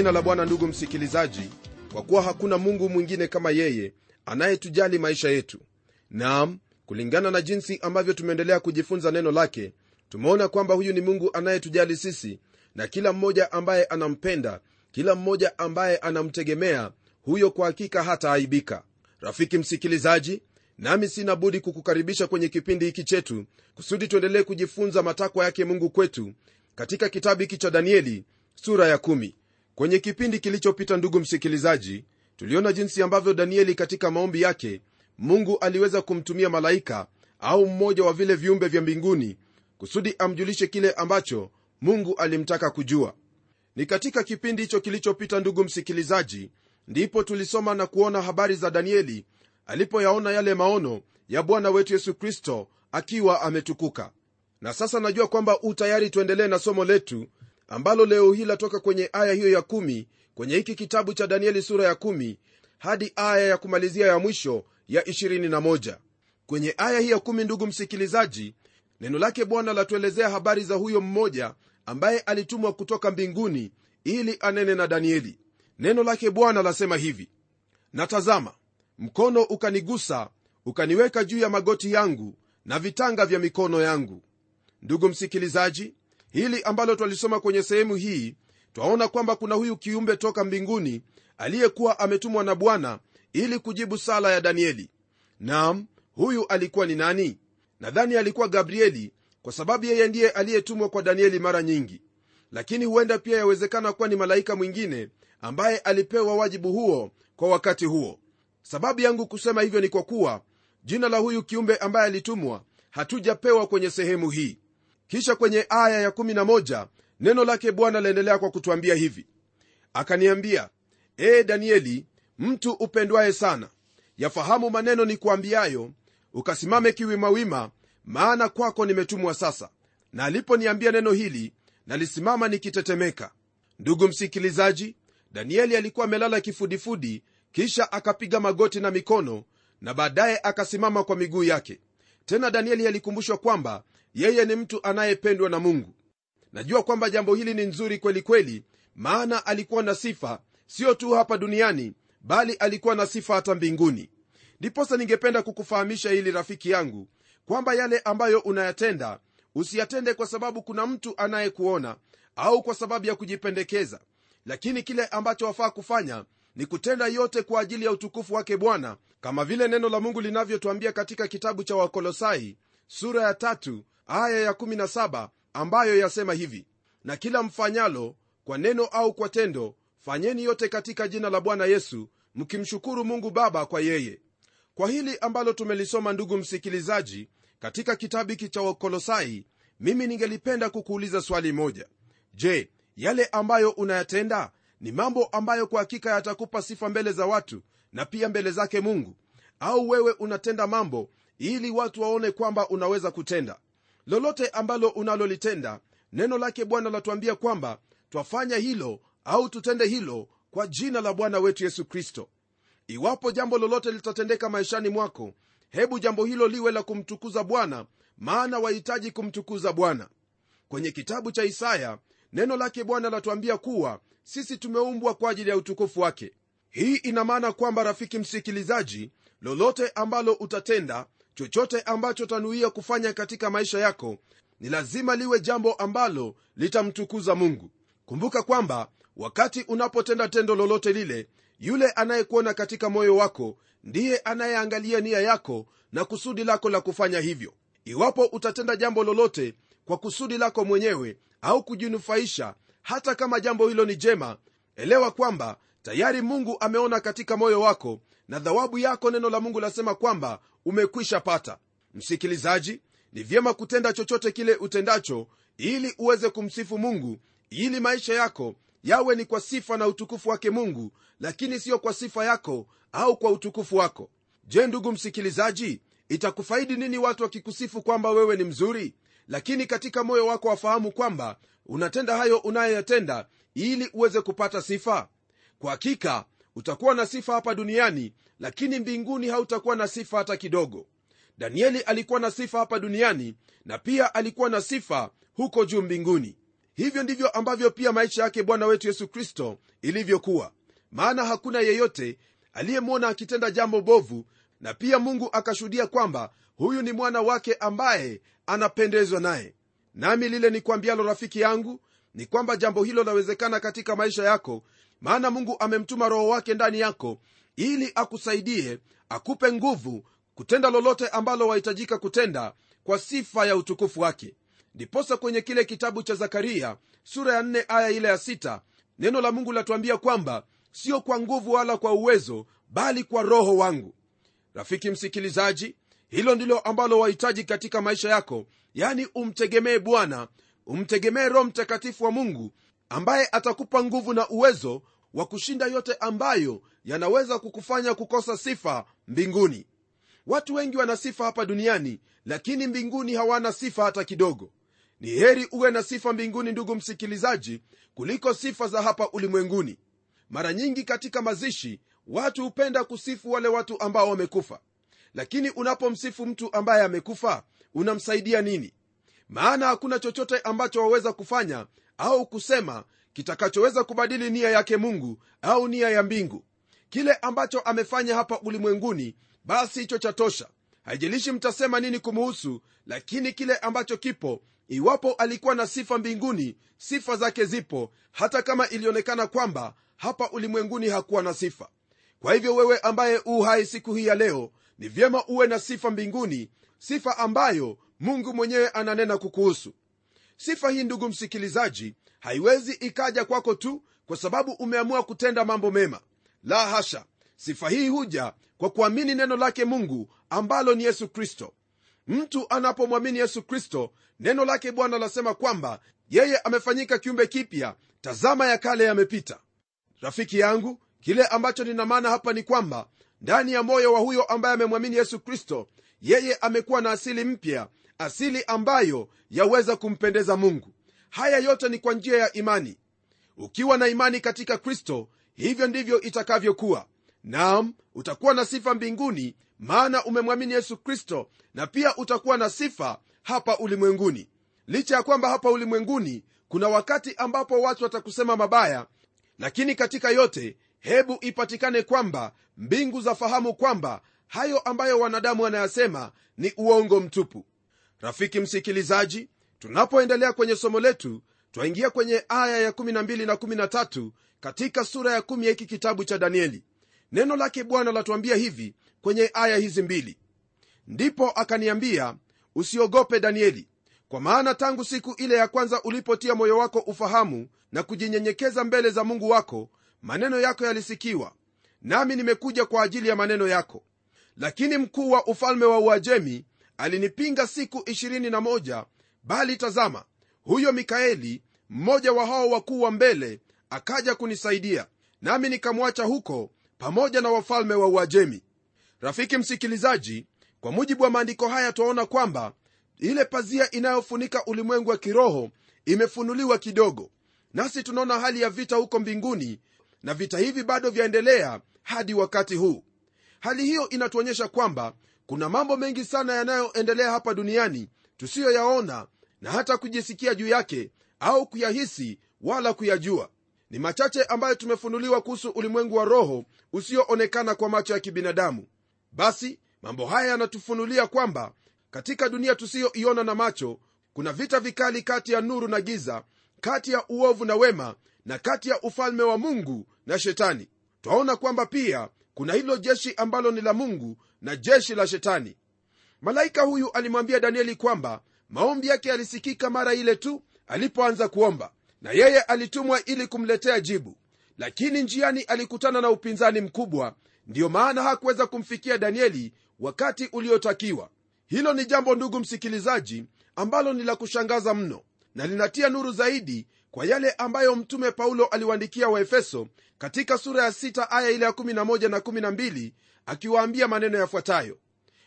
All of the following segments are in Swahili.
jina la bwana ndugu msikilizaji kwa kuwa hakuna mungu mwingine kama yeye anayetujali maisha yetu naam kulingana na jinsi ambavyo tumeendelea kujifunza neno lake tumeona kwamba huyu ni mungu anayetujali sisi na kila mmoja ambaye anampenda kila mmoja ambaye anamtegemea huyo kwa hakika hataaibika rafiki msikilizaji nami sina budi kukukaribisha kwenye kipindi hiki chetu kusudi tuendelee kujifunza matakwa yake mungu kwetu katika kitabu hiki cha danieli sura ya kumi. Kwenye kipindi kilichopita ndugu msikilizaji tuliona jinsi ambavyo danieli katika maombi yake mungu aliweza kumtumia malaika au mmoja wa vile viumbe vya mbinguni kusudi amjulishe kile ambacho mungu alimtaka kujua. Ni katika kipindi hicho kilichopita ndugu msikilizaji ndipo tulisoma na kuona habari za danieli alipoyaona yale maono ya bwana wetu yesu kristo akiwa ametukuka. Na sasa najua kwamba u tayari tuendelee na somo letu ambalo leo hii latoka kwenye aya hiyo ya kumi kwenye hiki kitabu cha danieli sura ya kumi hadi aya ya kumalizia ya mwisho ya 21 kwenye aya hii ya kumi ndugu msikilizaji neno lake bwana latuelezea habari za huyo mmoja ambaye alitumwa kutoka mbinguni ili anene na danieli. Neno lake bwana lasema hivi natazama mkono ukanigusa ukaniweka juu ya magoti yangu na vitanga vya mikono yangu. Ndugu msikilizaji hili ambalo twalisoma kwenye sehemu hii twaona kwamba kuna huyu kiumbe toka mbinguni aliyekuwa ametumwa na bwana ili kujibu sala ya danieli. Nam huyu alikuwa ni nani? Nadhani alikuwa gabrieli kwa sababu yeye ndiye aliyetumwa kwa danieli mara nyingi. Lakini huenda pia yawezekana kuwa ni malaika mwingine ambaye alipewa wajibu huo kwa wakati huo. Sababu yangu kusema hivyo ni kwa kuwa jina la huyu kiumbe ambaye alitumwa hatujapewa kwenye sehemu hii kisha kwenye aya ya 11 neno lake bwana laendelea kwa kutwambia hivi. Akaniambia ee danieli mtu upendwaye sana yafahamu maneno ni kuambiayo ukasimame kiwimawima maana kwako nimetumwa sasa. Na aliponiambia neno hili nalisimama nikitetemeka. Ndugu msikilizaji danieli alikuwa amelala kifudifudi kisha akapiga magoti na mikono na baadaye akasimama kwa miguu yake. Tena danieli alikumbushwa kwamba yeye ni mtu anayependwa na mungu. Najua kwamba jambo hili ni nzuri kweli kweli maana alikuwa na sifa sio tu hapa duniani bali alikuwa na sifa hata mbinguni. Ndiposa ningependa kukufahamisha hili rafiki yangu kwamba yale ambayo unayatenda usiyatende kwa sababu kuna mtu anayekuona au kwa sababu ya kujipendekeza. Lakini kile ambacho wafaa kufanya ni kutenda yote kwa ajili ya utukufu wake bwana kama vile neno la mungu linavyotwambia katika kitabu cha wakolosai sura ya tatu aya ya 17 ambayo yasema hivi na kila mfanyalo kwa neno au kwa tendo fanyeni yote katika jina la bwana yesu mkimshukuru mungu baba kwa yeye. Kwa hili ambalo tumelisoma ndugu msikilizaji katika kitabu hiki cha wakolosai mimi ningelipenda kukuuliza swali moja. Je yale ambayo unayatenda ni mambo ambayo kwa hakika yatakupa sifa mbele za watu na pia mbele zake mungu? Au wewe unatenda mambo ili watu waone kwamba unaweza kutenda lolote ambalo unalolitenda neno lake bwana latuambia kwamba twafanya hilo au tutende hilo kwa jina la bwana wetu yesu kristo. Iwapo jambo lolote litatendeka maishani mwako hebu jambo hilo liwe la kumtukuza bwana maana wahitaji kumtukuza bwana. Kwenye kitabu cha isaya neno lake bwana latuambia kuwa sisi tumeumbwa kwa ajili ya utukufu wake. Hii ina maana kwamba rafiki msikilizaji lolote ambalo utatenda chochote ambacho tanuia kufanya katika maisha yako ni lazima liwe jambo ambalo litamtukuza mungu. Kumbuka kwamba wakati unapotenda tendo lolote lile yule anayekuona katika moyo wako ndiye anayeangalia nia yako na kusudi lako la kufanya hivyo. Iwapo utatenda jambo lolote kwa kusudi lako mwenyewe au kujinufaisha hata kama jambo hilo ni jema elewa kwamba tayari mungu ameona katika moyo wako na dhawabu yako neno la mungu lasema kwamba umekwisha pata. Msikilizaji ni vyema kutenda chochote kile utendacho ili uweze kumsifu mungu ili maisha yako yawe ni kwa sifa na utukufu wake mungu lakini siyo kwa sifa yako au kwa utukufu wako. Je ndugu msikilizaji itakufaidi nini watu wakikusifu kwamba wewe ni mzuri? Lakini katika moyo wako wafahamu kwamba unatenda hayo unayoyatenda ili uweze kupata sifa? Kwa hakika utakuwa na sifa hapa duniani lakini mbinguni hautakuwa na sifa hata kidogo. Danieli alikuwa na sifa hapa duniani na pia alikuwa na sifa huko juu mbinguni. Hivyo ndivyo ambavyo pia maisha yake bwana wetu yesu kristo ilivyokuwa. Maana hakuna yeyote aliyemwona akitenda jambo bovu na pia mungu akashuhudia kwamba huyu ni mwana wake ambaye anapendezwa naye. Nami lile ni kwambialo rafiki yangu ni kwamba jambo hilo lawezekana katika maisha yako maana mungu amemtuma roho wake ndani yako ili akusaidie akupe nguvu kutenda lolote ambalo wahitajika kutenda kwa sifa ya utukufu wake. Ndiposa kwenye kile kitabu cha zakaria sura ya 4 aya ile ya 6 neno la mungu latuambia kwamba sio kwa nguvu wala kwa uwezo bali kwa roho wangu. Rafiki msikilizaji hilo ndilo ambalo wahitaji katika maisha yako yani umtegemee bwana umtegemee roho mtakatifu wa mungu ambaye atakupa nguvu na uwezo wa kushinda yote ambayo yanaweza kukufanya kukosa sifa mbinguni. Watu wengi wana sifa hapa duniani lakini mbinguni hawana sifa hata kidogo. Ni heri uwe na sifa mbinguni ndugu msikilizaji kuliko sifa za hapa ulimwenguni. Mara nyingi katika mazishi watu hupenda kusifu wale watu ambao wamekufa. Lakini unapomsifu mtu ambaye amekufa unamsaidia nini maana hakuna chochote ambacho waweza kufanya au kusema kitakachoweza kubadili nia yake mungu au nia ya mbingu. Kile ambacho amefanya hapa ulimwenguni basi hicho cha tosha haijalishi mtasema nini kumuhusu lakini kile ambacho kipo iwapo alikuwa na sifa mbinguni sifa zake zipo hata kama ilionekana kwamba hapa ulimwenguni hakuwa na sifa. Kwa hivyo wewe ambaye u hai siku hii ya leo ni vyema uwe na sifa mbinguni sifa ambayo mungu mwenyewe ananena kukuhusu. Sifa hii ndugu msikilizaji haiwezi ikaja kwako tu kwa sababu umeamua kutenda mambo mema. La hasha! Sifa hii huja kwa kuamini neno lake mungu ambalo ni yesu kristo. Mtu anapomwamini yesu kristo neno lake bwana lasema kwamba yeye amefanyika kiumbe kipya. Tazama ya kale yamepita. Rafiki yangu kile ambacho nina maana hapa ni kwamba ndani ya moyo wa huyo ambaye amemwamini yesu kristo yeye amekuwa na asili mpya asili ambayo yaweza kumpendeza mungu. Haya yote ni kwa njia ya imani. Ukiwa na imani katika kristo hivyo ndivyo itakavyokuwa. Nam utakuwa na sifa mbinguni maana umemwamini yesu kristo na pia utakuwa na sifa hapa ulimwenguni. Licha ya kwamba hapa ulimwenguni kuna wakati ambapo watu watakusema mabaya lakini katika yote hebu ipatikane kwamba mbingu zafahamu kwamba hayo ambayo wanadamu wanayasema ni uongo mtupu rafiki msikilizaji tunapoendelea kwenye somo letu twaingia kwenye aya ya12 na 13 katika sura ya 1 ya hiki kitabu cha danieli. Neno lake bwana latuambia hivi kwenye aya hizi mbili. Ndipo akaniambia usiogope danieli kwa maana tangu siku ile ya kwanza ulipotia moyo wako ufahamu na kujinyenyekeza mbele za mungu wako maneno yako yalisikiwa nami nimekuja kwa ajili ya maneno yako. Lakini mkuu wa ufalme wa uajemi alinipinga siku 21 bali tazama huyo mikaeli mmoja wa hao wakuu wa mbele akaja kunisaidia nami nikamwacha huko pamoja na wafalme wa uajemi. Rafiki msikilizaji kwa mujibu wa maandiko haya twaona kwamba ile pazia inayofunika ulimwengu wa kiroho imefunuliwa kidogo. Nasi tunaona hali ya vita huko mbinguni na vita hivi bado vyaendelea hadi wakati huu hali hiyo inatuonyesha kwamba kuna mambo mengi sana yanayoendelea hapa duniani tusiyoyaona na hata kujisikia juu yake au kuyahisi wala kuyajua. Ni machache ambayo tumefunuliwa kuhusu ulimwengu wa roho usioonekana kwa macho ya kibinadamu. Basi mambo haya yanatufunulia kwamba katika dunia tusiyoiona na macho kuna vita vikali kati ya nuru na giza kati ya uovu na wema na kati ya ufalme wa mungu na shetani. Twaona kwamba pia kuna hilo jeshi ambalo ni la mungu na jeshi la shetani. Malaika huyu alimwambia danieli kwamba maombi yake yalisikika mara ile tu alipoanza kuomba na yeye alitumwa ili kumletea jibu. Lakini njiani alikutana na upinzani mkubwa ndiyo maana hakuweza kumfikia danieli wakati uliotakiwa. Hilo ni jambo ndugu msikilizaji ambalo ni la kushangaza mno na linatia nuru zaidi kwa yale ambayo mtume paulo aliwaandikia waefeso katika sura ya 6 aya ile ya 11 na 12 akiwaambia maneno yafuatayo.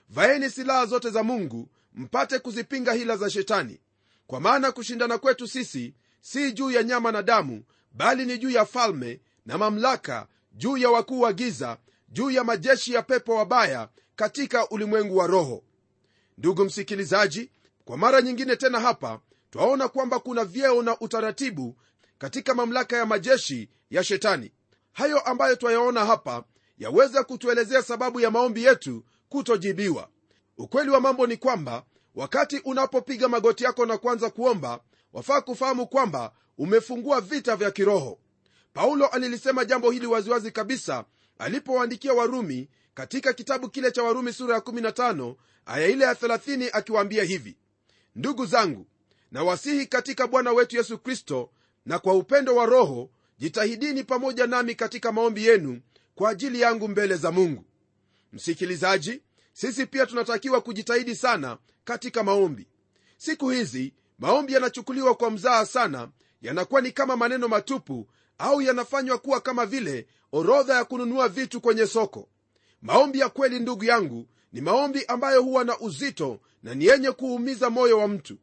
Vaeni silaha zote za mungu mpate kuzipinga hila za shetani. Kwa maana kushindana kwetu sisi si juu ya nyama na damu bali ni juu ya falme na mamlaka juu ya wakuu wa giza juu ya majeshi ya pepo wabaya katika ulimwengu wa roho. Ndugu msikilizaji kwa mara nyingine tena hapa twaona kwamba kuna vyeo na utaratibu katika mamlaka ya majeshi ya shetani. Hayo ambayo twayaona hapa yaweza kutuelezea sababu ya maombi yetu kutojibiwa. Ukweli wa mambo ni kwamba wakati unapopiga magoti yako na kuanza kuomba wafaa kufahamu kwamba umefungua vita vya kiroho. Paulo alilisema jambo hili waziwazi kabisa alipowaandikia warumi katika kitabu kile cha warumi sura ya 15 aya ile ya 30 akiwaambia hivi ndugu zangu na wasihi katika bwana wetu yesu kristo na kwa upendo wa roho jitahidini pamoja nami katika maombi yenu kwa ajili yangu mbele za mungu. Msikilizaji sisi pia tunatakiwa kujitahidi sana katika maombi. Siku hizi maombi yanachukuliwa kwa mzaha sana yanakuwa ni kama maneno matupu au yanafanywa kuwa kama vile orodha ya kununua vitu kwenye soko. Maombi ya kweli ndugu yangu ni maombi ambayo huwa na uzito na ni yenye kuumiza moyo wa mtu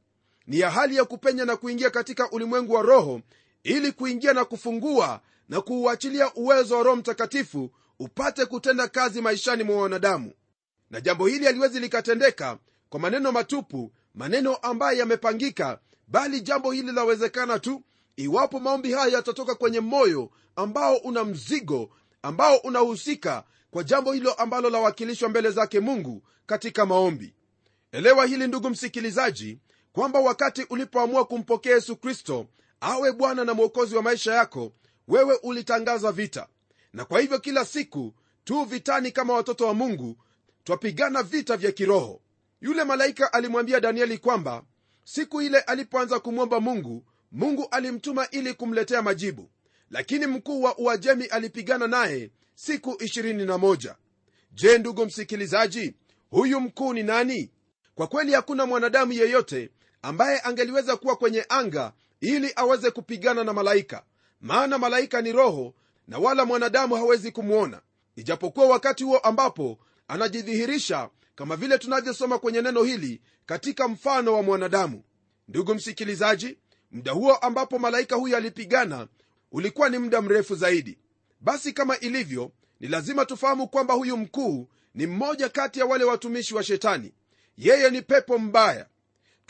ni ya hali ya kupenya na kuingia katika ulimwengu wa roho ili kuingia na kufungua na kuuachilia uwezo wa roho mtakatifu upate kutenda kazi maishani mwa wanadamu. Na jambo hili haliwezi likatendeka kwa maneno matupu maneno ambayo yamepangika bali jambo hili lawezekana tu iwapo maombi haya yatatoka kwenye moyo ambao una mzigo ambao unahusika kwa jambo hilo ambalo lawakilishwa mbele zake mungu katika maombi. Elewa hili ndugu msikilizaji kwamba wakati ulipoamua kumpokea yesu kristo awe bwana na mwokozi wa maisha yako wewe ulitangaza vita. Na kwa hivyo kila siku tu vitani kama watoto wa mungu twapigana vita vya kiroho. Yule malaika alimwambia danieli kwamba siku ile alipoanza kumwomba mungu mungu alimtuma ili kumletea majibu. Lakini mkuu wa uajemi alipigana naye siku 21 je ndugu msikilizaji huyu mkuu ni nani? Kwa kweli hakuna mwanadamu yeyote ambaye angeliweza kuwa kwenye anga ili aweze kupigana na malaika. Maana malaika ni roho na wala mwanadamu hawezi kumwona ijapokuwa wakati huo ambapo anajidhihirisha kama vile tunavyosoma kwenye neno hili katika mfano wa mwanadamu. Ndugu msikilizaji muda huo ambapo malaika huyo alipigana ulikuwa ni muda mrefu zaidi. Basi kama ilivyo ni lazima tufahamu kwamba huyu mkuu ni mmoja kati ya wale watumishi wa shetani. Yeye ni pepo mbaya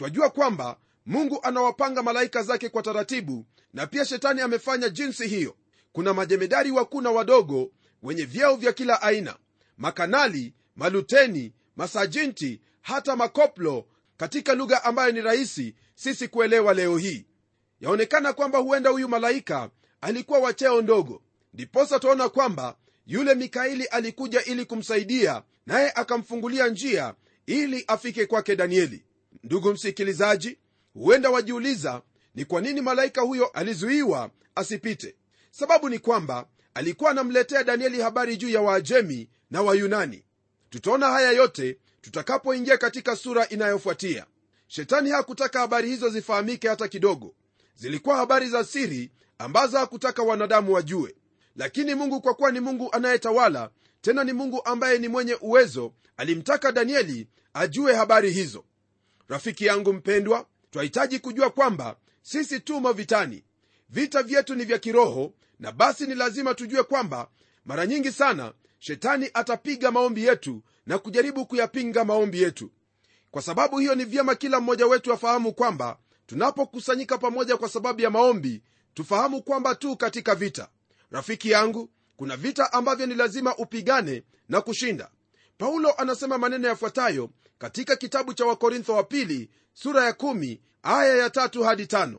twajua kwamba mungu anawapanga malaika zake kwa taratibu na pia shetani amefanya jinsi hiyo. Kuna majemedari wakuu na wadogo wenye vyeo vya kila aina makanali maluteni masajinti hata makoplo katika lugha ambayo ni rahisi sisi kuelewa leo hii. Yaonekana kwamba huenda huyu malaika alikuwa wa cheo ndogo. Ndiposa twaona kwamba yule mikaeli alikuja ili kumsaidia naye akamfungulia njia ili afike kwake danieli ndugu msikilizaji huenda wajiuliza ni kwa nini malaika huyo alizuiwa asipite. Sababu ni kwamba alikuwa anamletea danieli habari juu ya waajemi na wayunani. Tutaona haya yote tutakapoingia katika sura inayofuatia. Shetani hakutaka habari hizo zifahamike hata kidogo. Zilikuwa habari za siri ambazo hakutaka wanadamu wajue. Lakini mungu kwa kuwa ni mungu anayetawala tena ni mungu ambaye ni mwenye uwezo alimtaka danieli ajue habari hizo rafiki yangu mpendwa twahitaji kujua kwamba sisi tumo vitani. Vita vyetu ni vya kiroho na basi ni lazima tujue kwamba mara nyingi sana shetani atapiga maombi yetu na kujaribu kuyapinga maombi yetu. Kwa sababu hiyo ni vyema kila mmoja wetu afahamu kwamba tunapokusanyika pamoja kwa sababu ya maombi tufahamu kwamba tu katika vita. Rafiki yangu kuna vita ambavyo ni lazima upigane na kushinda. Paulo anasema maneno yafuatayo katika kitabu cha wakorintho wa pili sura ya kumi aya ya tatu hadi tano.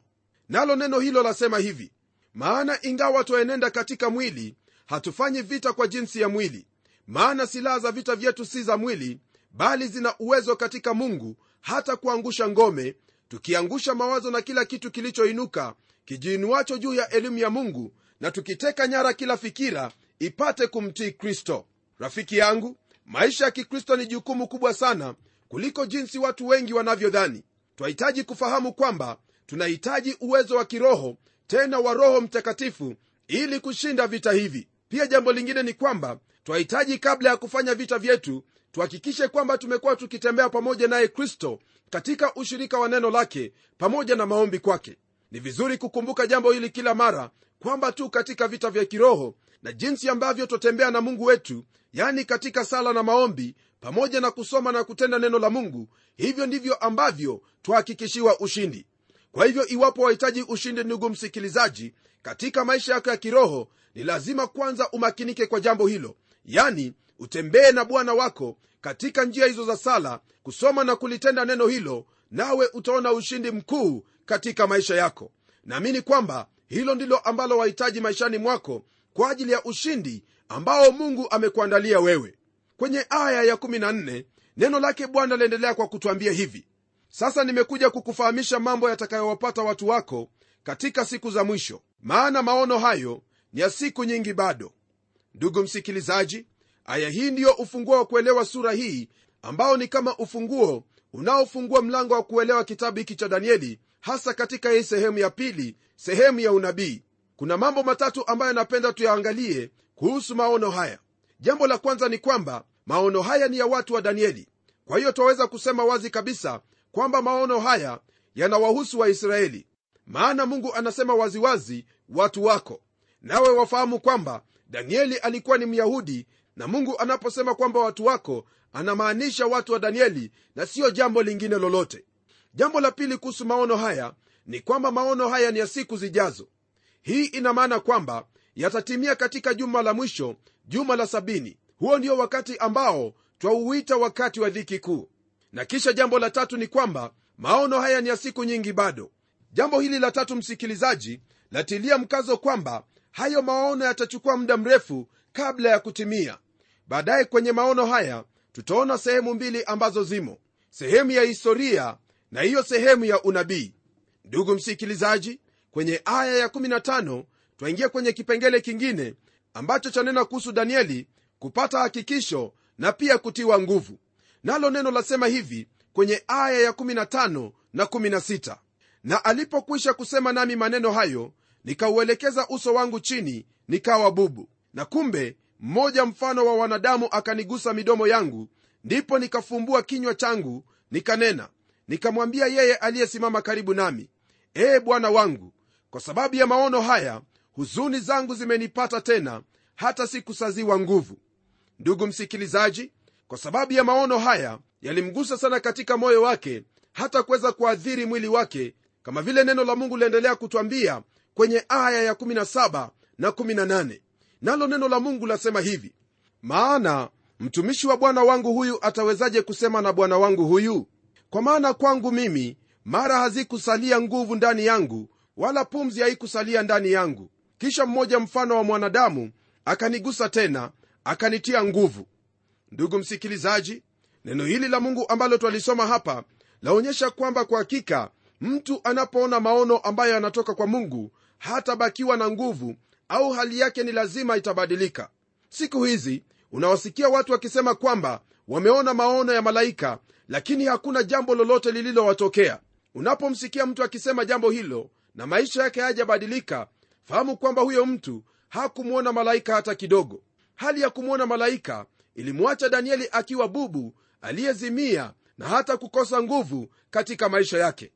Nalo neno hilo lasema hivi maana ingawa twaenenda katika mwili hatufanyi vita kwa jinsi ya mwili. Maana silaha za vita vyetu si za mwili bali zina uwezo katika mungu hata kuangusha ngome tukiangusha mawazo na kila kitu kilichoinuka kijiinuacho juu ya elimu ya mungu na tukiteka nyara kila fikira ipate kumtii kristo. Rafiki yangu maisha ya kikristo ni jukumu kubwa sana kuliko jinsi watu wengi wanavyodhani. Twahitaji kufahamu kwamba tunahitaji uwezo wa kiroho tena wa roho mtakatifu ili kushinda vita hivi. Pia jambo lingine ni kwamba twahitaji kabla ya kufanya vita vyetu tuhakikishe kwamba tumekuwa tukitembea pamoja naye kristo katika ushirika wa neno lake pamoja na maombi kwake. Ni vizuri kukumbuka jambo hili kila mara kwamba tu katika vita vya kiroho na jinsi ambavyo twatembea na mungu wetu yani katika sala na maombi pamoja na kusoma na kutenda neno la mungu hivyo ndivyo ambavyo twahakikishiwa ushindi. Kwa hivyo iwapo wahitaji ushindi ndugu msikilizaji katika maisha yako ya kiroho ni lazima kwanza umakinike kwa jambo hilo. Yani utembee na bwana wako katika njia hizo za sala kusoma na kulitenda neno hilo nawe utaona ushindi mkuu katika maisha yako. Naamini kwamba hilo ndilo ambalo wahitaji maishani mwako kwa ajili ya ushindi ambao mungu amekuandalia wewe kwenye aya ya14 neno lake bwana laendelea kwa kutwambia hivi. Sasa nimekuja kukufahamisha mambo yatakayowapata watu wako katika siku za mwisho. Maana maono hayo ni ya siku nyingi bado. Ndugu msikilizaji aya hii ndiyo ufunguo wa kuelewa sura hii ambao ni kama ufunguo unaofungua mlango wa kuelewa kitabu hiki cha danieli hasa katika hii sehemu ya pili sehemu ya unabii. Kuna mambo matatu ambayo napenda tuyaangalie kuhusu maono haya. Jambo la kwanza ni kwamba maono haya ni ya watu wa danieli. Kwa hiyo twaweza kusema wazi kabisa kwamba maono haya yanawahusu waisraeli. Maana mungu anasema waziwazi wazi, watu wako. Nawe wafahamu kwamba danieli alikuwa ni myahudi na mungu anaposema kwamba watu wako anamaanisha watu wa danieli na siyo jambo lingine lolote. Jambo la pili kuhusu maono haya ni kwamba maono haya ni ya siku zijazo. Hii ina maana kwamba yatatimia katika juma la mwisho juma la sabini huo ndio wakati ambao twauita wakati wa dhiki kuu. Na kisha jambo la tatu ni kwamba maono haya ni ya siku nyingi bado. Jambo hili la tatu msikilizaji latilia mkazo kwamba hayo maono yatachukua muda mrefu kabla ya kutimia. Baadaye kwenye maono haya tutaona sehemu mbili ambazo zimo. Sehemu ya historia na hiyo sehemu ya unabii. Ndugu msikilizaji kwenye aya ya15 twaingia kwenye kipengele kingine ambacho chanena kuhusu danieli kupata hakikisho na pia kutiwa nguvu. Nalo neno lasema hivi kwenye aya ya15 na 16 na alipokwisha kusema nami maneno hayo nikauelekeza uso wangu chini nikawa bubu. Na kumbe mmoja mfano wa wanadamu akanigusa midomo yangu ndipo nikafumbua kinywa changu nikanena. Nikamwambia yeye aliyesimama karibu nami ee bwana wangu kwa sababu ya maono haya huzuni zangu zimenipata tena hata sikusaziwa nguvu ndugu msikilizaji kwa sababu ya maono haya yalimgusa sana katika moyo wake hata kuweza kuathiri mwili wake kama vile neno la mungu liendelea kutwambia kwenye aya ya 17 na 18 nalo neno la mungu lasema hivi maana mtumishi wa bwana wangu huyu atawezaje kusema na bwana wangu huyu? Kwa maana kwangu mimi mara hazikusalia nguvu ndani yangu wala pumzi haikusalia ndani yangu. Kisha mmoja mfano wa mwanadamu akanigusa tena akanitia nguvu. Ndugu msikilizaji neno hili la mungu ambalo twalisoma hapa laonyesha kwamba kwa hakika mtu anapoona maono ambayo yanatoka kwa mungu hatabakiwa na nguvu au hali yake ni lazima itabadilika. Siku hizi unawasikia watu wakisema kwamba wameona maono ya malaika lakini hakuna jambo lolote lililowatokea. Unapomsikia mtu akisema jambo hilo na maisha yake hayajabadilika fahamu kwamba huyo mtu hakumwona malaika hata kidogo hali ya kumwona malaika ilimwacha danieli akiwa bubu aliyezimia na hata kukosa nguvu katika maisha yake.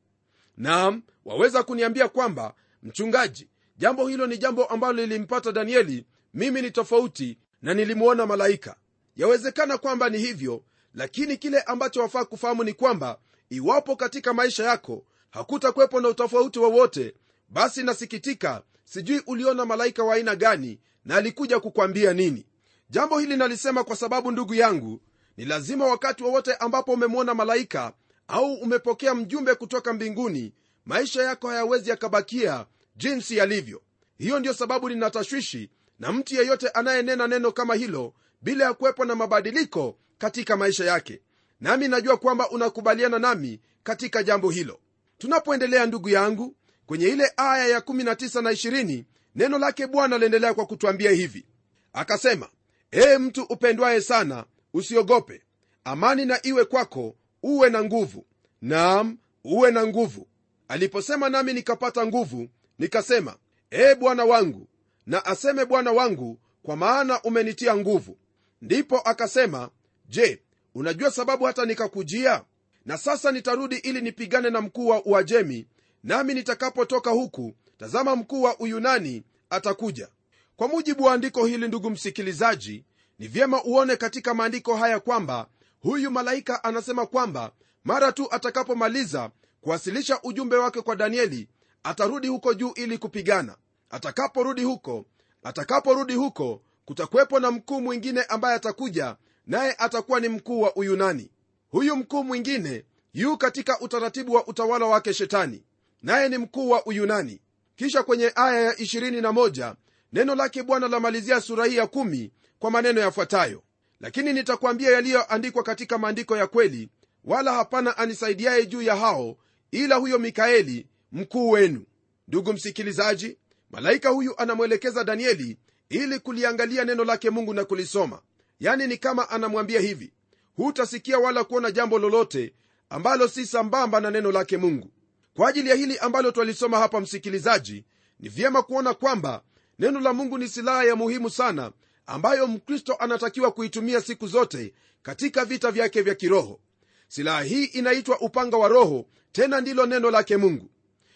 Naam waweza kuniambia kwamba mchungaji jambo hilo ni jambo ambalo lilimpata danieli mimi ni tofauti na nilimwona malaika. Yawezekana kwamba ni hivyo lakini kile ambacho wafaa kufahamu ni kwamba iwapo katika maisha yako hakutakuwepo na utofauti wowote basi nasikitika sijui uliona malaika wa aina gani na alikuja kukwambia nini jambo hili nalisema kwa sababu ndugu yangu ni lazima wakati wowote ambapo umemwona malaika au umepokea mjumbe kutoka mbinguni maisha yako hayawezi yakabakia jinsi yalivyo. Hiyo ndiyo sababu nina tashwishi na mtu yeyote anayenena neno kama hilo bila ya kuwepo na mabadiliko katika maisha yake. Nami najua kwamba unakubaliana nami katika jambo hilo. Tunapoendelea ndugu yangu kwenye ile aya ya 19 na 20 neno lake bwana liendelea kwa kutwambia hivi. Akasema ee mtu upendwaye sana usiogope. Amani na iwe kwako uwe na nguvu. Naam uwe na nguvu. Aliposema nami nikapata nguvu nikasema ee bwana wangu na aseme bwana wangu kwa maana umenitia nguvu. Ndipo akasema je unajua sababu hata nikakujia? Na sasa nitarudi ili nipigane na mkuu wa uajemi nami nitakapotoka huku tazama mkuu wa uyunani atakuja kwa mujibu wa andiko hili ndugu msikilizaji ni vyema uone katika maandiko haya kwamba huyu malaika anasema kwamba mara tu atakapomaliza kuwasilisha ujumbe wake kwa danieli atarudi huko juu ili kupigana. Atakaporudi huko atakaporudi huko kutakuwepo na mkuu mwingine ambaye atakuja naye atakuwa ni mkuu wa uyunani. Huyu mkuu mwingine yu katika utaratibu wa utawala wake shetani naye ni mkuu wa uyunani. Kisha kwenye aya ya 21 neno lake bwana lamalizia sura hii ya kumi kwa maneno yafuatayo. Lakini nitakwambia yaliyoandikwa katika maandiko ya kweli wala hapana anisaidiaye juu ya hao ila huyo mikaeli mkuu wenu. Ndugu msikilizaji malaika huyu anamwelekeza danieli ili kuliangalia neno lake mungu na kulisoma. Yani ni kama anamwambia hivi hutasikia wala kuona jambo lolote ambalo si sambamba na neno lake mungu. Kwa ajili ya hili ambalo twalisoma hapa msikilizaji ni vyema kuona kwamba neno la mungu ni silaha ya muhimu sana ambayo mkristo anatakiwa kuitumia siku zote katika vita vyake vya kiroho. Silaha hii inaitwa upanga wa roho tena ndilo neno lake mungu.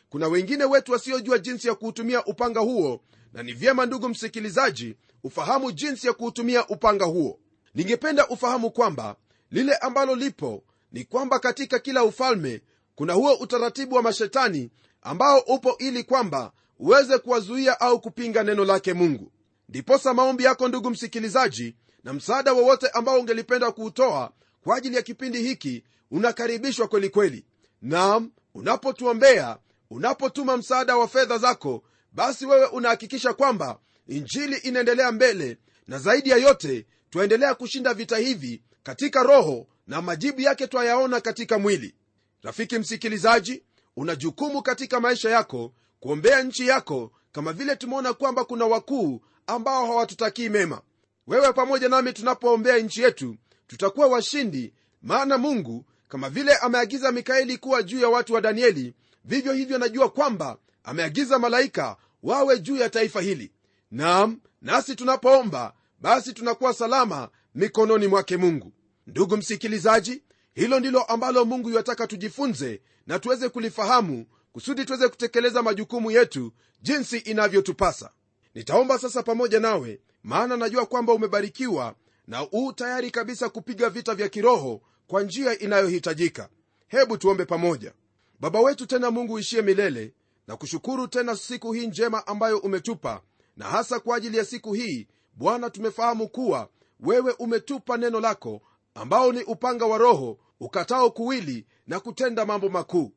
Kuna wengine wetu wasiojua jinsi ya kuutumia upanga huo na ni vyema ndugu msikilizaji ufahamu jinsi ya kuutumia upanga huo. Ningependa ufahamu kwamba lile ambalo lipo ni kwamba katika kila ufalme kuna huo utaratibu wa mashetani ambao upo ili kwamba uweze kuwazuia au kupinga neno lake mungu. Ndiposa maombi yako ndugu msikilizaji na msaada wowote ambao ungelipenda kuutoa kwa ajili ya kipindi hiki unakaribishwa kwelikweli nam unapotuombea unapotuma msaada wa fedha zako basi wewe unahakikisha kwamba injili inaendelea mbele na zaidi ya yote twaendelea kushinda vita hivi katika roho na majibu yake twayaona katika mwili. Rafiki msikilizaji una jukumu katika maisha yako kuombea nchi yako kama vile tumeona kwamba kuna wakuu ambao hawatutakii mema. Wewe pamoja nami tunapoombea nchi yetu tutakuwa washindi maana mungu kama vile ameagiza mikaeli kuwa juu ya watu wa danieli vivyo hivyo najua kwamba ameagiza malaika wawe juu ya taifa hili. Nam nasi tunapoomba basi tunakuwa salama mikononi mwake mungu. Ndugu msikilizaji hilo ndilo ambalo mungu yuwataka tujifunze na tuweze kulifahamu kusudi tuweze kutekeleza majukumu yetu jinsi inavyotupasa. Nitaomba sasa pamoja nawe maana najua kwamba umebarikiwa na uu tayari kabisa kupiga vita vya kiroho kwa njia inayohitajika. Hebu tuombe pamoja. Baba wetu tena mungu ishie milele na kushukuru tena siku hii njema ambayo umetupa na hasa kwa ajili ya siku hii bwana tumefahamu kuwa wewe umetupa neno lako ambao ni upanga wa roho ukatao kuwili na kutenda mambo makuu.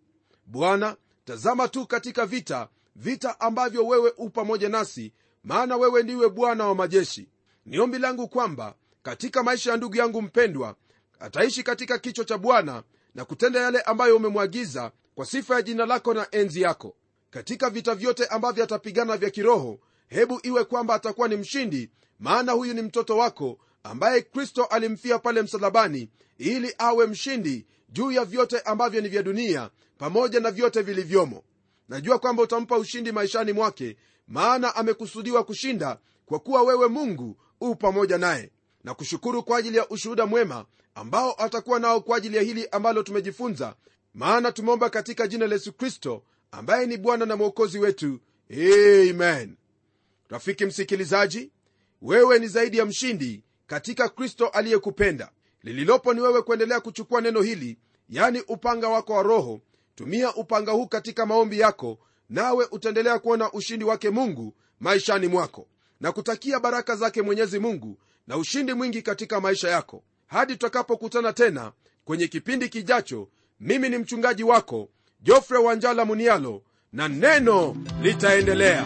Bwana tazama tu katika vita vita ambavyo wewe u pamoja nasi maana wewe ndiwe bwana wa majeshi. Ni ombi langu kwamba katika maisha ya ndugu yangu mpendwa ataishi katika kichwa cha bwana na kutenda yale ambayo umemwagiza kwa sifa ya jina lako na enzi yako. Katika vita vyote ambavyo atapigana vya kiroho hebu iwe kwamba atakuwa ni mshindi maana huyu ni mtoto wako ambaye kristo alimfia pale msalabani ili awe mshindi juu ya vyote ambavyo ni vya dunia pamoja na vyote vilivyomo. Najua kwamba utampa ushindi maishani mwake maana amekusudiwa kushinda kwa kuwa wewe mungu u pamoja naye. Na kushukuru kwa ajili ya ushuhuda mwema ambao atakuwa nao kwa ajili ya hili ambalo tumejifunza maana tumeomba katika jina la yesu kristo ambaye ni bwana na mwokozi wetu. Amen. Rafiki msikilizaji wewe ni zaidi ya mshindi katika kristo aliyekupenda. Lililopo ni wewe kuendelea kuchukua neno hili yani upanga wako wa roho tumia upanga huu katika maombi yako nawe utaendelea kuona ushindi wake mungu maishani mwako na kutakia baraka zake mwenyezi mungu na ushindi mwingi katika maisha yako. Hadi tutakapokutana tena kwenye kipindi kijacho mimi ni mchungaji wako jofre wanjala munialo na neno litaendelea